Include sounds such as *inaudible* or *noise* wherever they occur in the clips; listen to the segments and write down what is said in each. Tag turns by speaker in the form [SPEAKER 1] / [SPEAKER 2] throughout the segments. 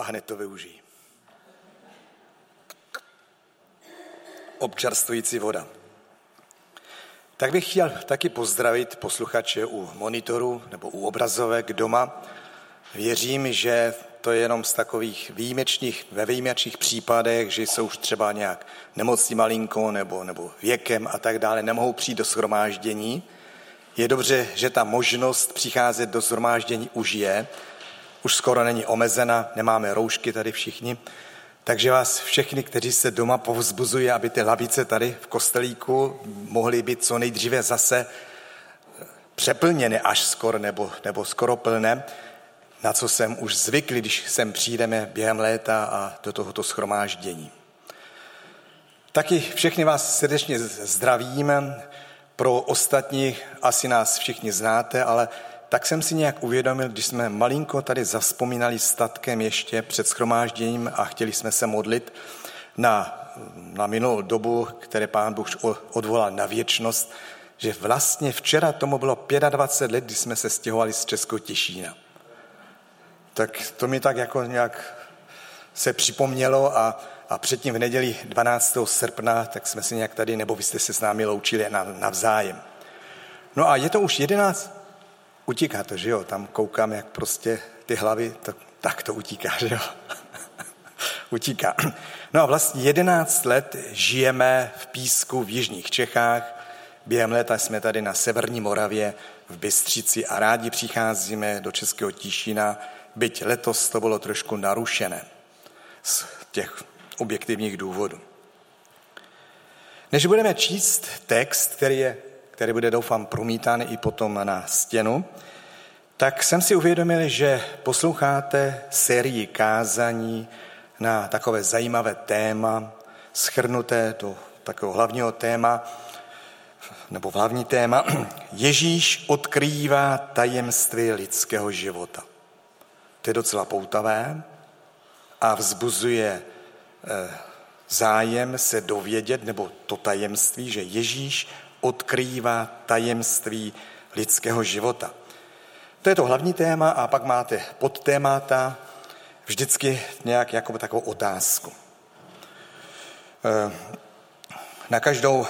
[SPEAKER 1] a hned to využijí. Občerstvující voda. Tak bych chtěl taky pozdravit posluchače u monitoru nebo u obrazovek doma. Věřím, že to je jenom z takových výjimečných, ve výjimečných případech, že jsou už třeba nějak nemocní malinko nebo, nebo věkem a tak dále, nemohou přijít do shromáždění. Je dobře, že ta možnost přicházet do shromáždění už je, už skoro není omezena, nemáme roušky tady všichni, takže vás všechny, kteří se doma povzbuzují, aby ty lavice tady v kostelíku mohly být co nejdříve zase přeplněny až skoro nebo, nebo skoro plné, na co jsem už zvyklý, když sem přijdeme během léta a do tohoto schromáždění. Taky všechny vás srdečně zdravíme. Pro ostatní asi nás všichni znáte, ale tak jsem si nějak uvědomil, když jsme malinko tady zaspomínali statkem ještě před schromážděním a chtěli jsme se modlit na, na minulou dobu, které pán Bůh odvolal na věčnost, že vlastně včera tomu bylo 25 let, kdy jsme se stěhovali z Českého Těšína. Tak to mi tak jako nějak se připomnělo a, a předtím v neděli 12. srpna, tak jsme si nějak tady, nebo vy jste se s námi loučili navzájem. No a je to už 11, utíká to, že jo, tam koukám, jak prostě ty hlavy, to, tak to utíká, že jo. *laughs* utíká. No a vlastně 11 let žijeme v Písku v Jižních Čechách, během léta jsme tady na Severní Moravě v Bystřici a rádi přicházíme do Českého Tíšina, byť letos to bylo trošku narušené z těch objektivních důvodů. Než budeme číst text, který je který bude doufám promítán i potom na stěnu, tak jsem si uvědomil, že posloucháte sérii kázaní na takové zajímavé téma, schrnuté do takového hlavního téma, nebo hlavní téma, *clears throat* Ježíš odkrývá tajemství lidského života. To je docela poutavé a vzbuzuje eh, zájem se dovědět, nebo to tajemství, že Ježíš odkrývá tajemství lidského života. To je to hlavní téma a pak máte podtémata, vždycky nějak jako takovou otázku. Eh, na každou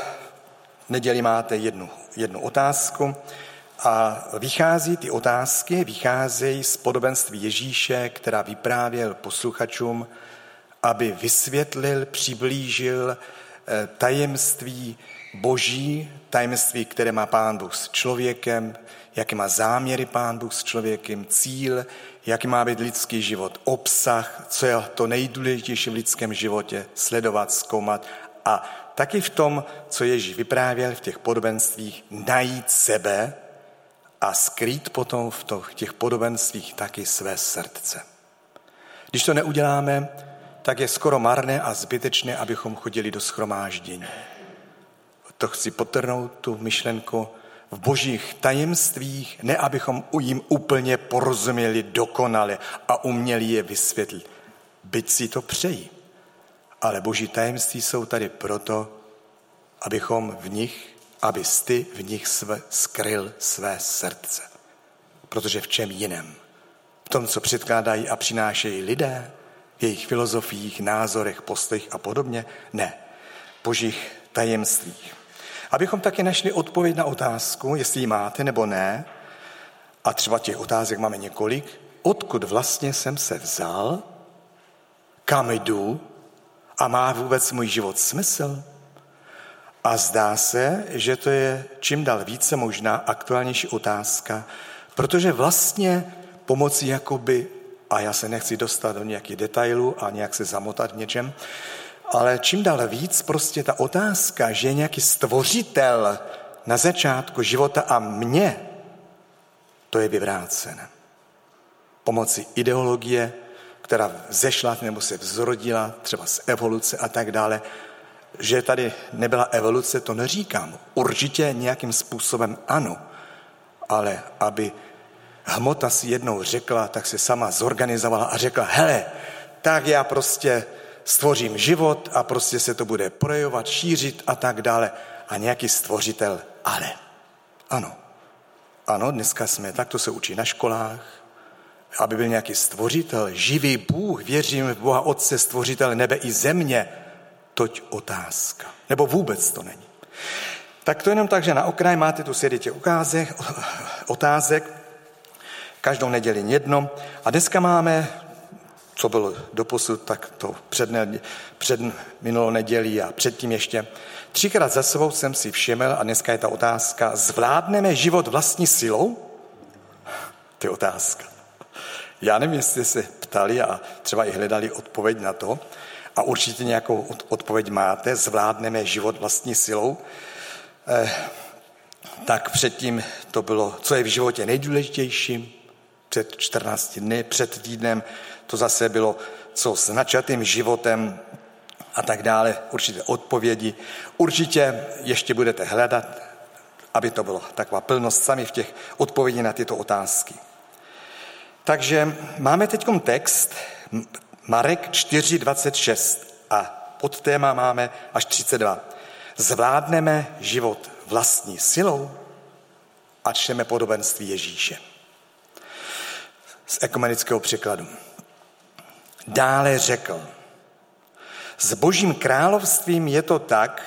[SPEAKER 1] neděli máte jednu, jednu otázku a vychází ty otázky, vycházejí z podobenství Ježíše, která vyprávěl posluchačům, aby vysvětlil, přiblížil tajemství boží, tajemství, které má pán Bůh s člověkem, jaké má záměry pán Bůh s člověkem, cíl, jaký má být lidský život, obsah, co je to nejdůležitější v lidském životě, sledovat, zkoumat a taky v tom, co Ježíš vyprávěl v těch podobenstvích, najít sebe a skrýt potom v těch podobenstvích taky své srdce. Když to neuděláme, tak je skoro marné a zbytečné, abychom chodili do schromáždění to chci potrhnout, tu myšlenku, v božích tajemstvích, ne abychom jim úplně porozuměli dokonale a uměli je vysvětlit. Byť si to přejí. Ale boží tajemství jsou tady proto, abychom v nich, abys ty v nich své, skryl své srdce. Protože v čem jiném? V tom, co předkládají a přinášejí lidé, jejich filozofiích, názorech, postech a podobně? Ne. Božích tajemstvích. Abychom taky našli odpověď na otázku, jestli ji máte nebo ne, a třeba těch otázek máme několik, odkud vlastně jsem se vzal, kam jdu a má vůbec můj život smysl? A zdá se, že to je čím dál více možná aktuálnější otázka, protože vlastně pomocí jakoby, a já se nechci dostat do nějakých detailů a nějak se zamotat v něčem, ale čím dál víc prostě ta otázka, že je nějaký stvořitel na začátku života a mě, to je vyvrácené. Pomocí ideologie, která zešla nebo se vzrodila třeba z evoluce a tak dále, že tady nebyla evoluce, to neříkám. Určitě nějakým způsobem ano, ale aby hmota si jednou řekla, tak se sama zorganizovala a řekla, hele, tak já prostě stvořím život a prostě se to bude projevovat, šířit a tak dále. A nějaký stvořitel, ale ano, ano, dneska jsme, tak to se učí na školách aby byl nějaký stvořitel, živý Bůh, věřím v Boha Otce, stvořitel nebe i země, toť otázka. Nebo vůbec to není. Tak to jenom tak, že na okraj máte tu těch ukázek, otázek, každou neděli jedno. A dneska máme, co bylo doposud, tak to před, ne, před minulou nedělí a předtím ještě. Třikrát za sebou jsem si všiml, a dneska je ta otázka, zvládneme život vlastní silou? To je otázka. Já nevím, jestli se ptali a třeba i hledali odpověď na to, a určitě nějakou odpověď máte, zvládneme život vlastní silou, eh, tak předtím to bylo, co je v životě nejdůležitější, před 14 dny, před týdnem to zase bylo, co s načatým životem a tak dále, určitě odpovědi. Určitě ještě budete hledat, aby to bylo taková plnost sami v těch odpovědí na tyto otázky. Takže máme teď text Marek 4.26 a pod téma máme až 32. Zvládneme život vlastní silou a čteme podobenství Ježíše. Z ekumenického překladu. Dále řekl, s božím královstvím je to tak,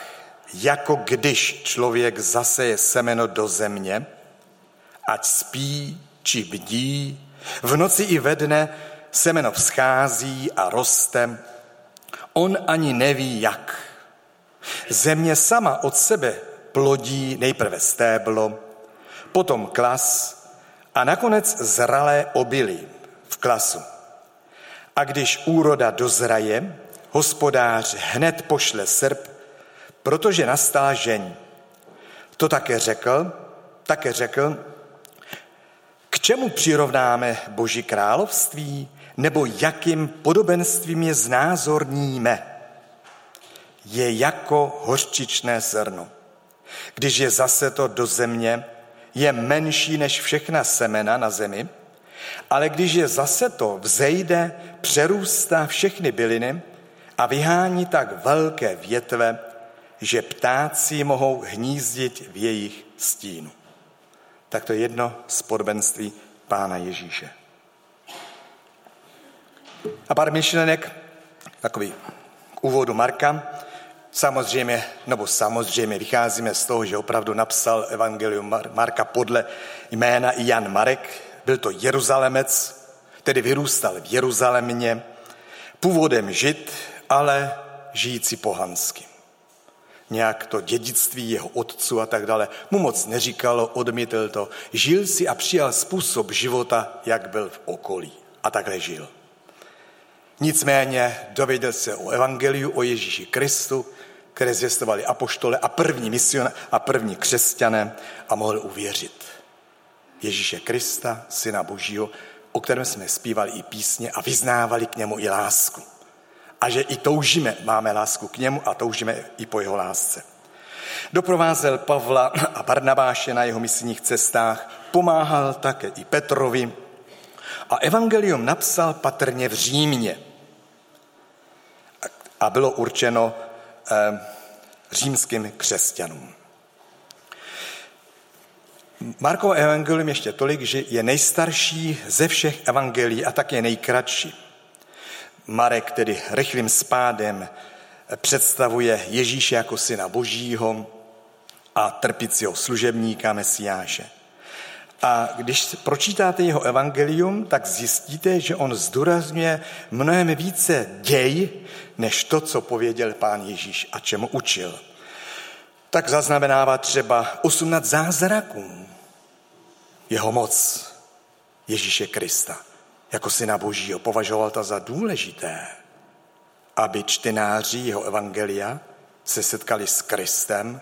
[SPEAKER 1] jako když člověk zaseje semeno do země, ať spí či bdí, v noci i ve dne semeno vzchází a roste, on ani neví jak. Země sama od sebe plodí nejprve stéblo, potom klas a nakonec zralé obilí v klasu. A když úroda dozraje, hospodář hned pošle srp, protože nastala žeň. To také řekl, také řekl, k čemu přirovnáme Boží království, nebo jakým podobenstvím je znázorníme? Je jako hořčičné zrno. Když je zase to do země, je menší než všechna semena na zemi, ale když je zase to vzejde, přerůstá všechny byliny a vyhání tak velké větve, že ptáci mohou hnízdit v jejich stínu. Tak to je jedno z podobenství Pána Ježíše. A pár myšlenek, takový k úvodu Marka. Samozřejmě, nebo samozřejmě vycházíme z toho, že opravdu napsal Evangelium Marka podle jména Jan Marek. Byl to Jeruzalemec, tedy vyrůstal v Jeruzalémě, původem žid, ale žijící pohansky. Nějak to dědictví jeho otců a tak dále mu moc neříkalo, odmítl to. Žil si a přijal způsob života, jak byl v okolí. A takhle žil. Nicméně dověděl se o evangeliu, o Ježíši Kristu, které zvěstovali apoštole a první mision a první křesťané a mohl uvěřit. Ježíše Krista, Syna Božího, o kterém jsme zpívali i písně a vyznávali k němu i lásku. A že i toužíme, máme lásku k němu a toužíme i po jeho lásce. Doprovázel Pavla a Barnabáše na jeho misijních cestách, pomáhal také i Petrovi a evangelium napsal patrně v Římě. A bylo určeno římským křesťanům. Markovo evangelium ještě tolik, že je nejstarší ze všech evangelií a také nejkratší. Marek tedy rychlým spádem představuje Ježíše jako syna božího a trpícího služebníka Mesiáše. A když pročítáte jeho evangelium, tak zjistíte, že on zdůrazňuje mnohem více děj, než to, co pověděl pán Ježíš a čemu učil. Tak zaznamenává třeba 18 zázraků jeho moc Ježíše Krista jako syna božího. Považoval to za důležité, aby čtenáři jeho evangelia se setkali s Kristem,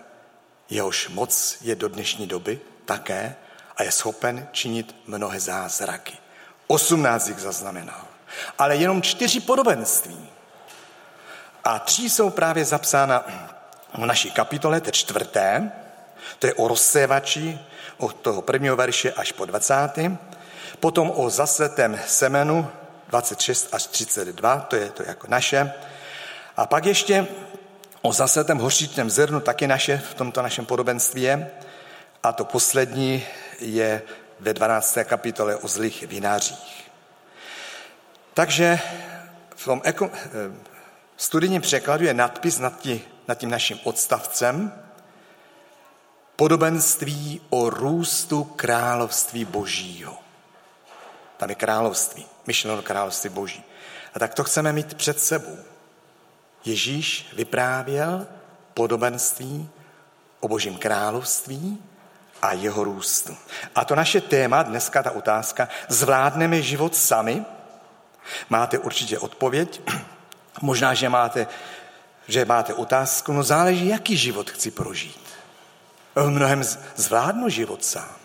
[SPEAKER 1] jehož moc je do dnešní doby také a je schopen činit mnohé zázraky. Osmnáct jich zaznamenal. Ale jenom čtyři podobenství. A tři jsou právě zapsána v naší kapitole, té čtvrté, to je o rozsévači, od toho prvního verše až po 20. Potom o zasetém semenu 26 až 32, to je to jako naše. A pak ještě o zasetém hořčičném zrnu, taky naše v tomto našem podobenství je. A to poslední je ve 12. kapitole o zlých vinářích. Takže v tom eko, eh, studijním překladu je nadpis nad, tí, nad tím naším odstavcem podobenství o růstu království božího. Tam je království, myšleno království boží. A tak to chceme mít před sebou. Ježíš vyprávěl podobenství o božím království a jeho růstu. A to naše téma, dneska ta otázka, zvládneme život sami? Máte určitě odpověď, *clears throat* možná, že máte, že máte otázku, no záleží, jaký život chci prožít. V mnohem zvládnu život sám.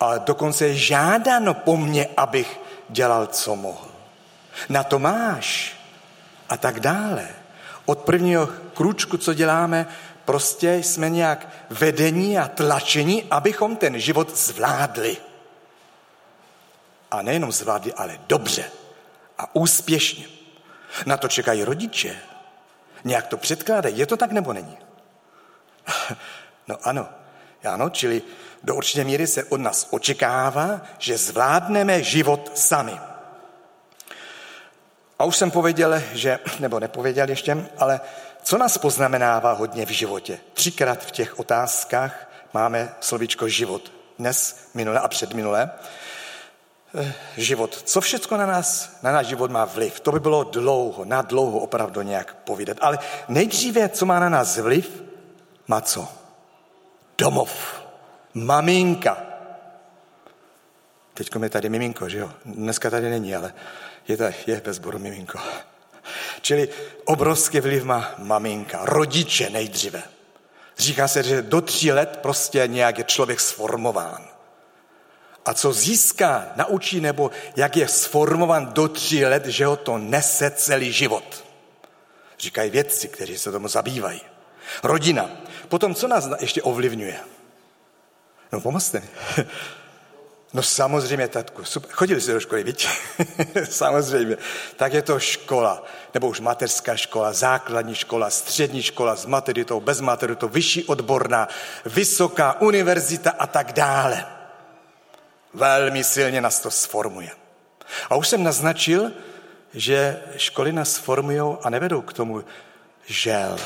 [SPEAKER 1] A dokonce je žádáno po mně, abych dělal, co mohl. Na to máš. A tak dále. Od prvního kručku, co děláme, prostě jsme nějak vedení a tlačení, abychom ten život zvládli. A nejenom zvládli, ale dobře a úspěšně. Na to čekají rodiče. Nějak to předkládají. Je to tak nebo není? *laughs* No ano. Ano, čili do určité míry se od nás očekává, že zvládneme život sami. A už jsem pověděl, že, nebo nepověděl ještě, ale co nás poznamenává hodně v životě? Třikrát v těch otázkách máme slovíčko život. Dnes, minule a předminule. Eh, život. Co všechno na nás, na náš život má vliv? To by bylo dlouho, na dlouho opravdu nějak povídat. Ale nejdříve, co má na nás vliv, má co? Domov. Maminka. Teď je tady miminko, že jo? Dneska tady není, ale je, tady, je bez boru miminko. Čili obrovský vliv má maminka, rodiče nejdříve. Říká se, že do tří let prostě nějak je člověk sformován. A co získá, naučí, nebo jak je sformovan do tří let, že ho to nese celý život. Říkají vědci, kteří se tomu zabývají. Rodina. Potom, co nás ještě ovlivňuje? No pomozte mi. *laughs* No samozřejmě, tatku, super. Chodili jste do školy, víte? *laughs* samozřejmě. Tak je to škola, nebo už mateřská škola, základní škola, střední škola s maturitou, bez maturitou, vyšší odborná, vysoká univerzita a tak dále. Velmi silně nás to sformuje. A už jsem naznačil, že školy nás formují a nevedou k tomu žel.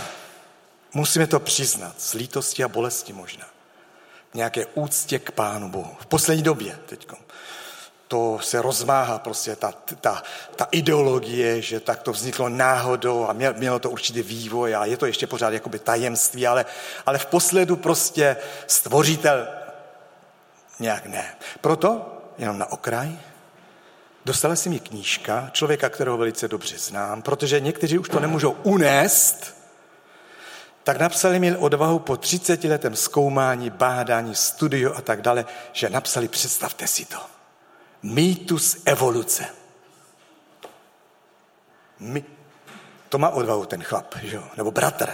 [SPEAKER 1] Musíme to přiznat, s lítostí a bolesti možná nějaké úctě k Pánu Bohu. V poslední době teď. To se rozmáhá prostě ta, ta, ta ideologie, že tak to vzniklo náhodou a mělo to určitý vývoj a je to ještě pořád jakoby tajemství, ale, ale v posledu prostě stvořitel nějak ne. Proto, jenom na okraj, dostala si mi knížka člověka, kterého velice dobře znám, protože někteří už to nemůžou unést, tak napsali mi odvahu po 30 letem zkoumání, bádání, studiu a tak dále, že napsali, představte si to, mýtus evoluce. My, to má odvahu ten chlap, že jo? nebo bratr.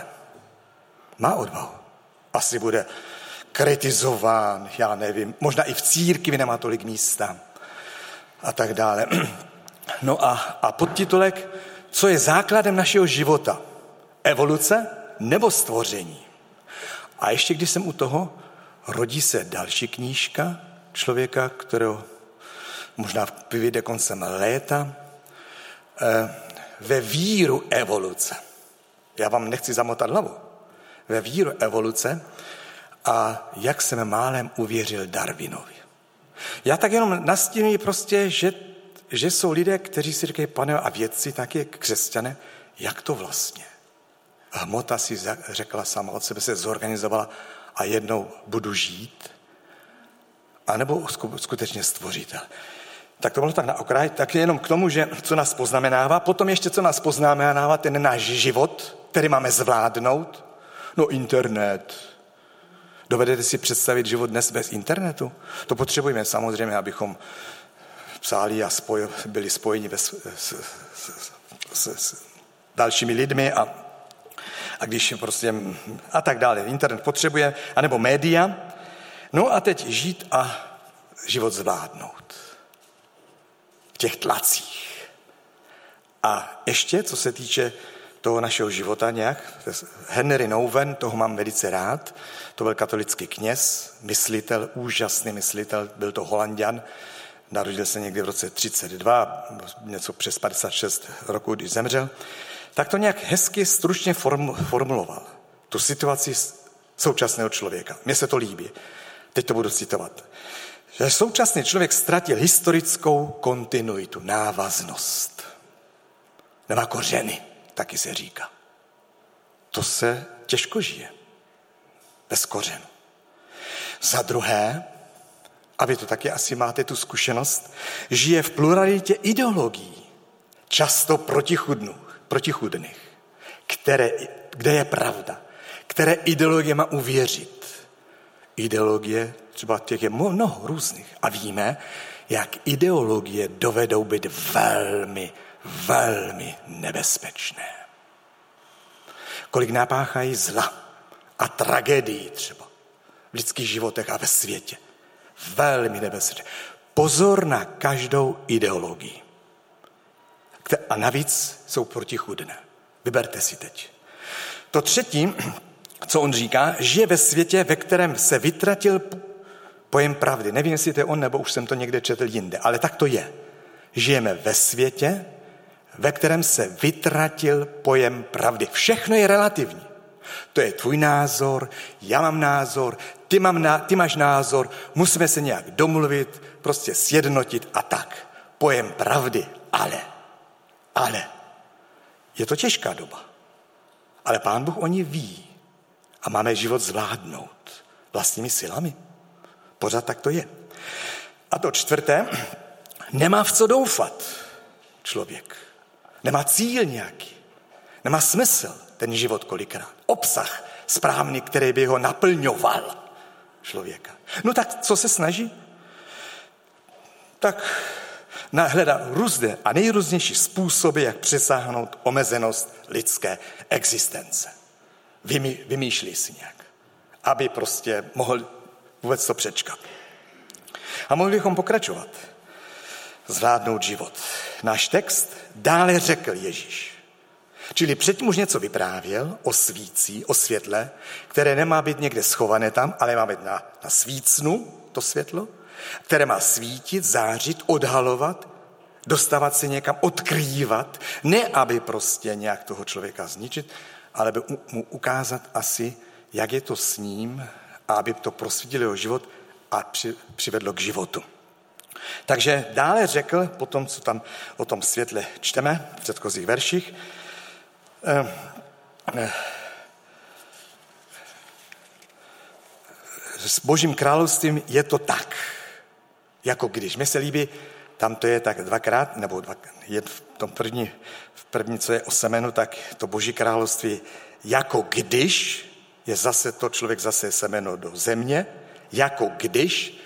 [SPEAKER 1] Má odvahu. Asi bude kritizován, já nevím, možná i v církvi nemá tolik místa a tak dále. *clears throat* No a, a podtitulek, co je základem našeho života? Evoluce? Nebo stvoření. A ještě když jsem u toho, rodí se další knížka člověka, kterého možná vyjde koncem léta, eh, ve víru evoluce. Já vám nechci zamotat hlavu. Ve víru evoluce a jak jsem málem uvěřil Darwinovi. Já tak jenom nastínuji prostě, že, že jsou lidé, kteří si říkají, pane, a vědci, taky křesťané, jak to vlastně? Hmota si řekla sama od sebe, se zorganizovala a jednou budu žít, anebo skutečně stvořitel. Tak to bylo tak na okraj, tak jenom k tomu, že co nás poznamenává, potom ještě co nás poznamenává, ten náš život, který máme zvládnout, no internet. Dovedete si představit život dnes bez internetu? To potřebujeme samozřejmě, abychom psali a spoj, byli spojeni s, s, s, s, s dalšími lidmi a a když prostě a tak dále, internet potřebuje, anebo média. No a teď žít a život zvládnout. V těch tlacích. A ještě, co se týče toho našeho života nějak, Henry Nouwen, toho mám velice rád, to byl katolický kněz, myslitel, úžasný myslitel, byl to holandian, narodil se někdy v roce 32, něco přes 56 roku, když zemřel, tak to nějak hezky, stručně formuloval. Tu situaci současného člověka. Mně se to líbí. Teď to budu citovat. Že současný člověk ztratil historickou kontinuitu, návaznost. Nemá kořeny, taky se říká. To se těžko žije. Bez kořenu. Za druhé, a vy to taky asi máte tu zkušenost, žije v pluralitě ideologií, často protichudných, které, kde je pravda, které ideologie má uvěřit. Ideologie, třeba těch je mnoho různých. A víme, jak ideologie dovedou být velmi, velmi nebezpečné. Kolik napáchají zla a tragédií třeba v lidských životech a ve světě. Velmi nebezpečné. Pozor na každou ideologii. A navíc jsou protichudné. Vyberte si teď. To třetí, co on říká, žije ve světě, ve kterém se vytratil pojem pravdy. Nevím, jestli to je on, nebo už jsem to někde četl jinde, ale tak to je. Žijeme ve světě, ve kterém se vytratil pojem pravdy. Všechno je relativní. To je tvůj názor, já mám názor, ty, mám ná, ty máš názor, musíme se nějak domluvit, prostě sjednotit a tak. Pojem pravdy, ale, ale. Je to těžká doba. Ale pán Bůh o ní ví. A máme život zvládnout vlastními silami. Pořád tak to je. A to čtvrté, nemá v co doufat člověk. Nemá cíl nějaký. Nemá smysl ten život kolikrát. Obsah správný, který by ho naplňoval člověka. No tak co se snaží? Tak hledá různé a nejrůznější způsoby, jak přesáhnout omezenost lidské existence. Vymý, vymýšlí si nějak, aby prostě mohl vůbec to přečkat. A mohli bychom pokračovat. Zvládnout život. Náš text dále řekl Ježíš. Čili předtím už něco vyprávěl o svící, o světle, které nemá být někde schované tam, ale má být na, na svícnu, to světlo, které má svítit, zářit, odhalovat, dostávat se někam, odkrývat, ne aby prostě nějak toho člověka zničit, ale by mu ukázat asi, jak je to s ním a aby to prosvítilo jeho život a přivedlo k životu. Takže dále řekl, po tom, co tam o tom světle čteme v předchozích verších, eh, eh, s Božím královstvím je to tak, jako když. Mně se líbí, tam to je tak dvakrát, nebo dva, je v tom první, v první, co je o semenu, tak to Boží království jako když, je zase to člověk zase semeno do země, jako když.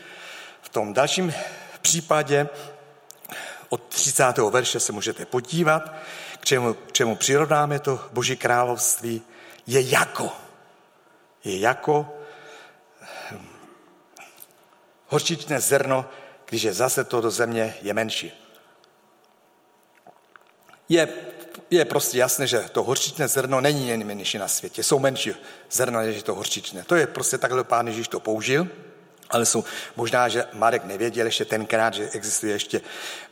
[SPEAKER 1] V tom dalším případě od 30. verše se můžete podívat, k čemu, k čemu přirodáme to Boží království, je jako. Je jako hm, horčičné zrno, když je zase to do země, je menší. Je, je prostě jasné, že to horčičné zrno není nejmenší na světě. Jsou menší zrna, než je to horčičné. To je prostě takhle pán Ježíš to použil. Ale jsou, možná, že Marek nevěděl ještě tenkrát, že existuje ještě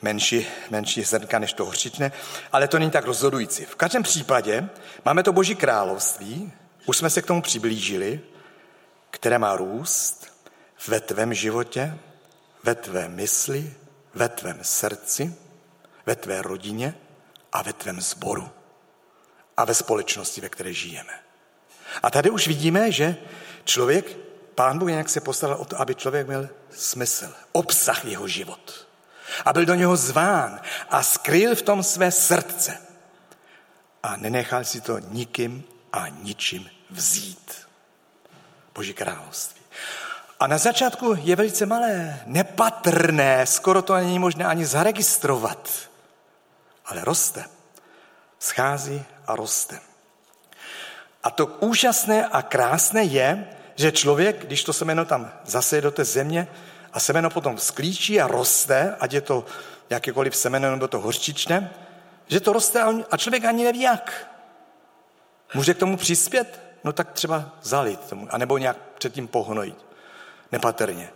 [SPEAKER 1] menší, menší zrnka než to horčičné, ale to není tak rozhodující. V každém případě máme to Boží království, už jsme se k tomu přiblížili, které má růst ve tvém životě, ve tvé mysli, ve tvém srdci, ve tvé rodině a ve tvém sboru a ve společnosti, ve které žijeme. A tady už vidíme, že člověk, pán Bůh nějak se postaral o to, aby člověk měl smysl, obsah jeho život. A byl do něho zván a skryl v tom své srdce. A nenechal si to nikým a ničím vzít. Boží království. A na začátku je velice malé, nepatrné, skoro to není možné ani zaregistrovat. Ale roste. Schází a roste. A to úžasné a krásné je, že člověk, když to semeno tam zase do té země a semeno potom sklíčí a roste, ať je to jakékoliv semeno nebo to horčičné, že to roste a člověk ani neví jak. Může k tomu přispět? No tak třeba zalit tomu, anebo nějak předtím pohnojit nepatrně.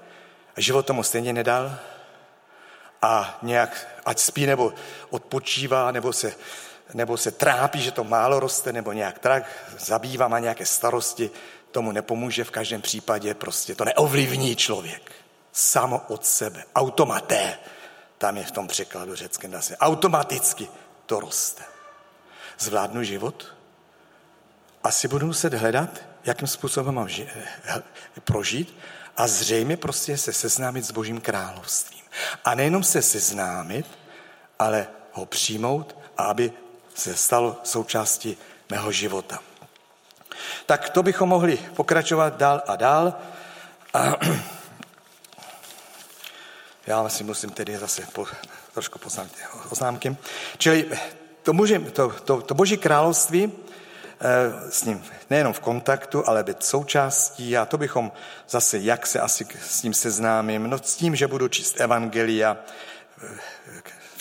[SPEAKER 1] A život tomu stejně nedal a nějak, ať spí nebo odpočívá, nebo se, nebo se trápí, že to málo roste, nebo nějak tak, zabývá, má nějaké starosti, tomu nepomůže v každém případě, prostě to neovlivní člověk. Samo od sebe, automaté, tam je v tom překladu řeckém, se, automaticky to roste. Zvládnu život? Asi budu muset hledat, jakým způsobem mám ži- prožít a zřejmě prostě se seznámit s Božím královstvím. A nejenom se seznámit, ale ho přijmout a aby se stalo součástí mého života. Tak to bychom mohli pokračovat dál a dál. A *clears throat* já si musím tedy zase po, trošku poznat oznámky. Čili to, může, to, to, to boží království s ním nejenom v kontaktu, ale být součástí. A to bychom zase, jak se asi s ním seznámím, no s tím, že budu číst evangelia,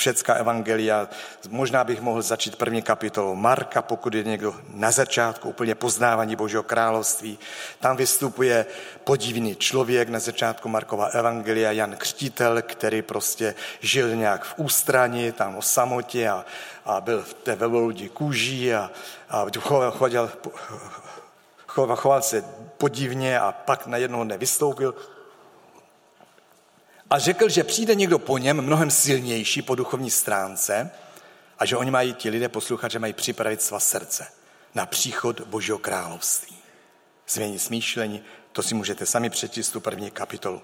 [SPEAKER 1] všecká evangelia. Možná bych mohl začít první kapitolou Marka, pokud je někdo na začátku úplně poznávání Božího království. Tam vystupuje podivný člověk na začátku Markova evangelia, Jan Křtitel, který prostě žil nějak v ústraní, tam o samotě a, a byl v té veloludi kůží a, a chodil, choval se podivně a pak na jednoho vystoupil a řekl, že přijde někdo po něm mnohem silnější po duchovní stránce a že oni mají, ti lidé posluchače mají připravit svá srdce na příchod Božího království. Změnit smýšlení, to si můžete sami přečíst tu první kapitolu.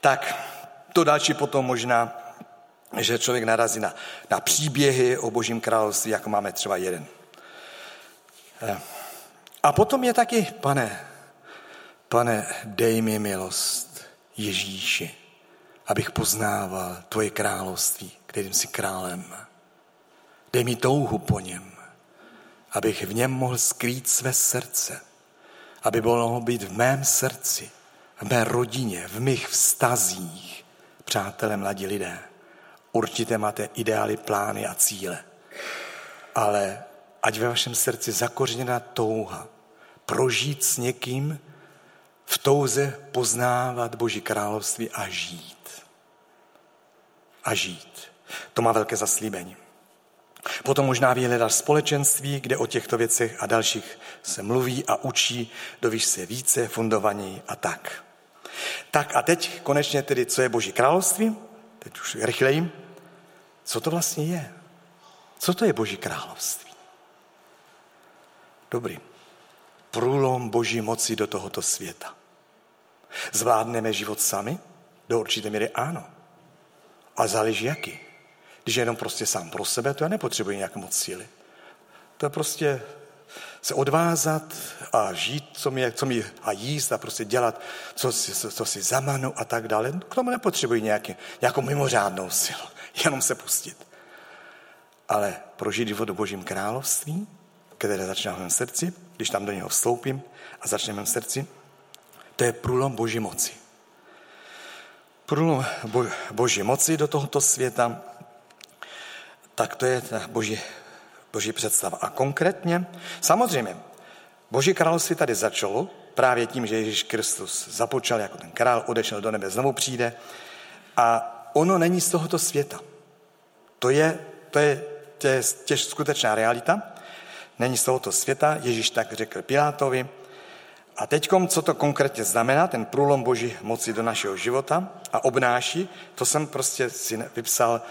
[SPEAKER 1] Tak, to další potom možná, že člověk narazí na, na příběhy o Božím království, jako máme třeba jeden. Eh, a potom je taky, pane, pane, dej mi milost Ježíši, abych poznával tvoje království, kterým jsi králem. Dej mi touhu po něm, abych v něm mohl skrýt své srdce, aby mohlo být v mém srdci, v mé rodině, v mých vztazích. Přátelé, mladí lidé, určitě máte ideály, plány a cíle, ale ať ve vašem srdci zakořeněná touha prožít s někým, v touze poznávat Boží království a žít. A žít. To má velké zaslíbení. Potom možná vyhledat společenství, kde o těchto věcech a dalších se mluví a učí, dovíš se více, fundovaní a tak. Tak a teď konečně tedy, co je Boží království? Teď už rychleji. Co to vlastně je? Co to je Boží království? Dobrý průlom boží moci do tohoto světa. Zvládneme život sami? Do určité míry ano. A záleží jaký. Když je jenom prostě sám pro sebe, to já nepotřebuji nějak moc síly. To je prostě se odvázat a žít, co mi, co mi a jíst a prostě dělat, co si, co, co si zamanu a tak dále. K tomu nepotřebuji nějaký, nějakou mimořádnou silu, *laughs* jenom se pustit. Ale prožít život v Božím království, které začíná v mém srdci, když tam do něho vstoupím a začne v mém srdci, to je průlom Boží moci. Průlom Boží moci do tohoto světa, tak to je ta boží, boží představa. A konkrétně, samozřejmě, Boží království tady začalo právě tím, že Ježíš Kristus započal jako ten král, odešel do nebe, znovu přijde a ono není z tohoto světa. To je, to je, to je těž skutečná realita není z tohoto světa, Ježíš tak řekl Pilátovi. A teď, co to konkrétně znamená, ten průlom boží moci do našeho života a obnáší, to jsem prostě si vypsal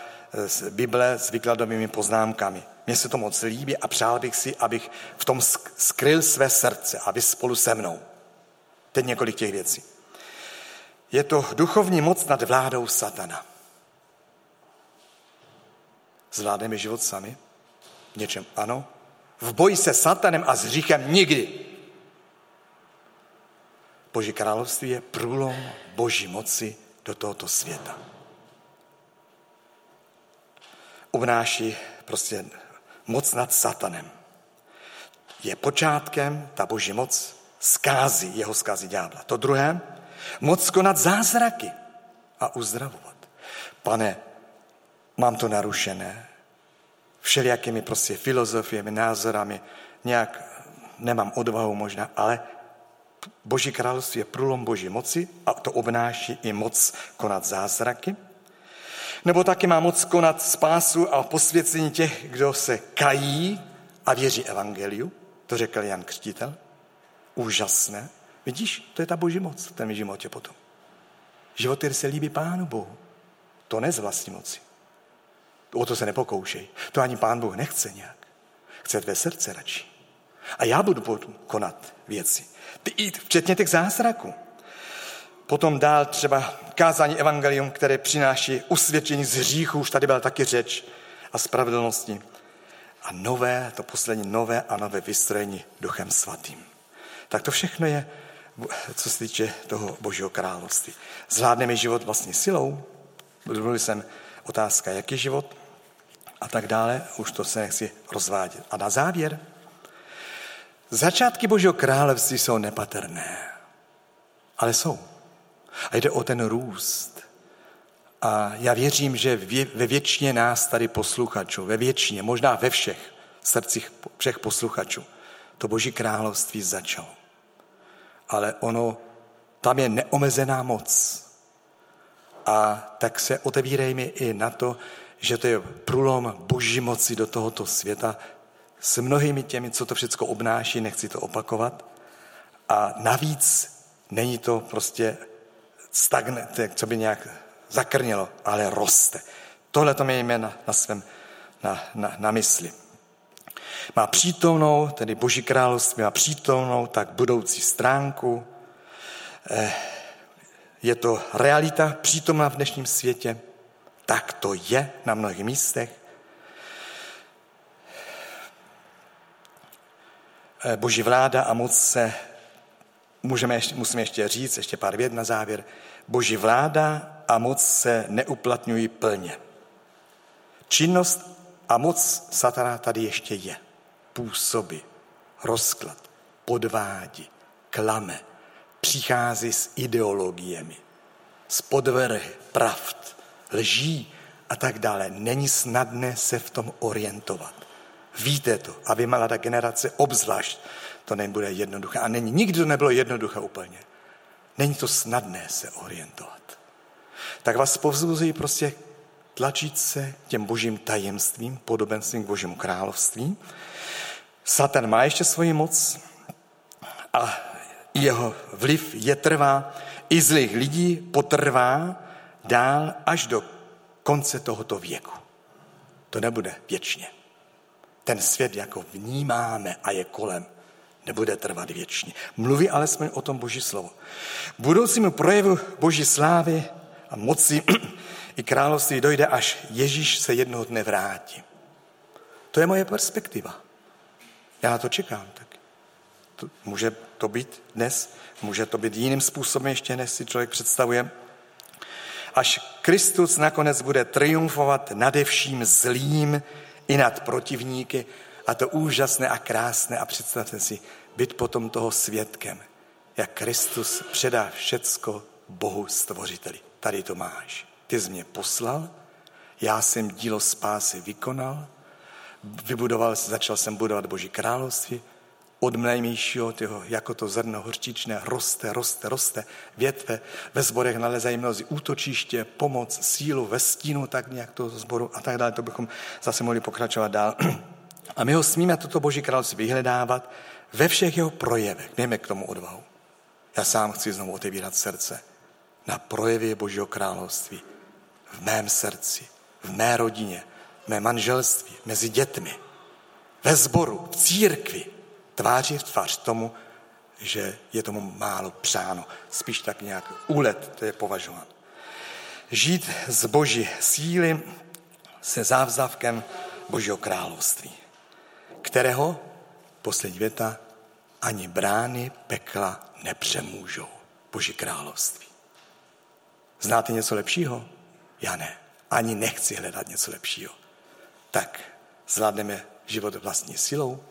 [SPEAKER 1] z Bible s výkladovými poznámkami. Mně se to moc líbí a přál bych si, abych v tom skryl své srdce a vy spolu se mnou. Teď několik těch věcí. Je to duchovní moc nad vládou satana. Zvládneme život sami? V něčem ano, v boji se satanem a s hříchem nikdy. Boží království je průlom boží moci do tohoto světa. Obnáší prostě moc nad satanem. Je počátkem ta boží moc zkázy, jeho zkázy ďábla. To druhé, moc konat zázraky a uzdravovat. Pane, mám to narušené, všelijakými prostě filozofiemi, názorami, nějak nemám odvahu možná, ale Boží království je průlom Boží moci a to obnáší i moc konat zázraky. Nebo taky má moc konat spásu a posvěcení těch, kdo se kají a věří evangeliu. To řekl Jan Křtitel. Úžasné. Vidíš, to je ta boží moc v tém životě potom. Život, který se líbí Pánu Bohu. To ne z vlastní moci. O to se nepokoušej. To ani Pán Bůh nechce nějak. Chce tvé srdce radši. A já budu konat věci. Ty, včetně těch zázraků. Potom dál třeba kázání evangelium, které přináší usvědčení z hříchu, už tady byla taky řeč, a spravedlnosti. A nové, to poslední nové a nové vystrojení duchem svatým. Tak to všechno je, co se týče toho božího království. Zvládneme život vlastně silou, mluvil jsem otázka, jaký život a tak dále, už to se nechci rozvádět. A na závěr, začátky božího království jsou nepatrné, ale jsou. A jde o ten růst. A já věřím, že ve většině nás tady posluchačů, ve většině, možná ve všech srdcích všech posluchačů, to Boží království začalo. Ale ono, tam je neomezená moc. A tak se otevírejme i na to, že to je průlom boží moci do tohoto světa s mnohými těmi, co to všechno obnáší, nechci to opakovat. A navíc není to prostě stagne, co by nějak zakrnělo, ale roste. Tohle to mějme na, na svém na, na, na mysli. Má přítomnou, tedy Boží království má přítomnou, tak budoucí stránku. Eh, je to realita přítomná v dnešním světě. Tak to je na mnohých místech. Eh, Boží vláda a moc se můžeme musíme ještě říct, ještě pár vět na závěr, boží vláda a moc se neuplatňují plně. Činnost a moc satana tady ještě je. Působí, rozklad, podvádí, klame, přichází s ideologiemi, s podvrhy, pravd, lží a tak dále. Není snadné se v tom orientovat. Víte to a vy mladá generace obzvlášť to nebude jednoduché. A není, nikdy to nebylo jednoduché úplně. Není to snadné se orientovat. Tak vás povzbuzují prostě tlačit se těm božím tajemstvím, podobenstvím k božímu království. Satan má ještě svoji moc a jeho vliv je trvá. I zlých lidí potrvá dál až do konce tohoto věku. To nebude věčně. Ten svět, jako vnímáme a je kolem, nebude trvat věčně. Mluví alespoň o tom Boží slovo. Budoucímu projevu Boží slávy a moci *clears throat* i království dojde, až Ježíš se jednoho dne vrátí. To je moje perspektiva. Já na to čekám. Tak. Může to být dnes, může to být jiným způsobem ještě, než si člověk představuje. Až Kristus nakonec bude triumfovat nade vším zlým i nad protivníky a to úžasné a krásné a představte si, být potom toho svědkem, jak Kristus předá všecko Bohu stvořiteli. Tady to máš. Ty jsi mě poslal, já jsem dílo spásy vykonal, vybudoval, začal jsem budovat Boží království, od nejmíšího, tyho, jako to zrno horčičné, roste, roste, roste, větve, ve zborech nalezají mnozí útočiště, pomoc, sílu, ve stínu, tak nějak toho zboru a tak dále, to bychom zase mohli pokračovat dál. A my ho smíme toto Boží království vyhledávat ve všech jeho projevech. Mějme k tomu odvahu. Já sám chci znovu otevírat srdce na projevy Božího království v mém srdci, v mé rodině, v mé manželství, mezi dětmi, ve sboru, v církvi, tváří v tvář tomu, že je tomu málo přáno. Spíš tak nějak úlet to je považován. Žít z boží síly se závzavkem Božího království kterého, poslední věta, ani brány pekla nepřemůžou. Boží království. Znáte něco lepšího? Já ne. Ani nechci hledat něco lepšího. Tak zvládneme život vlastní silou,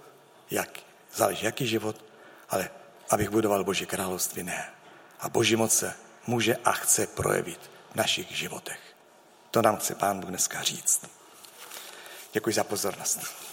[SPEAKER 1] jak, záleží jaký život, ale abych budoval Boží království, ne. A Boží moc se může a chce projevit v našich životech. To nám chce Pán Bůh dneska říct. Děkuji za pozornost.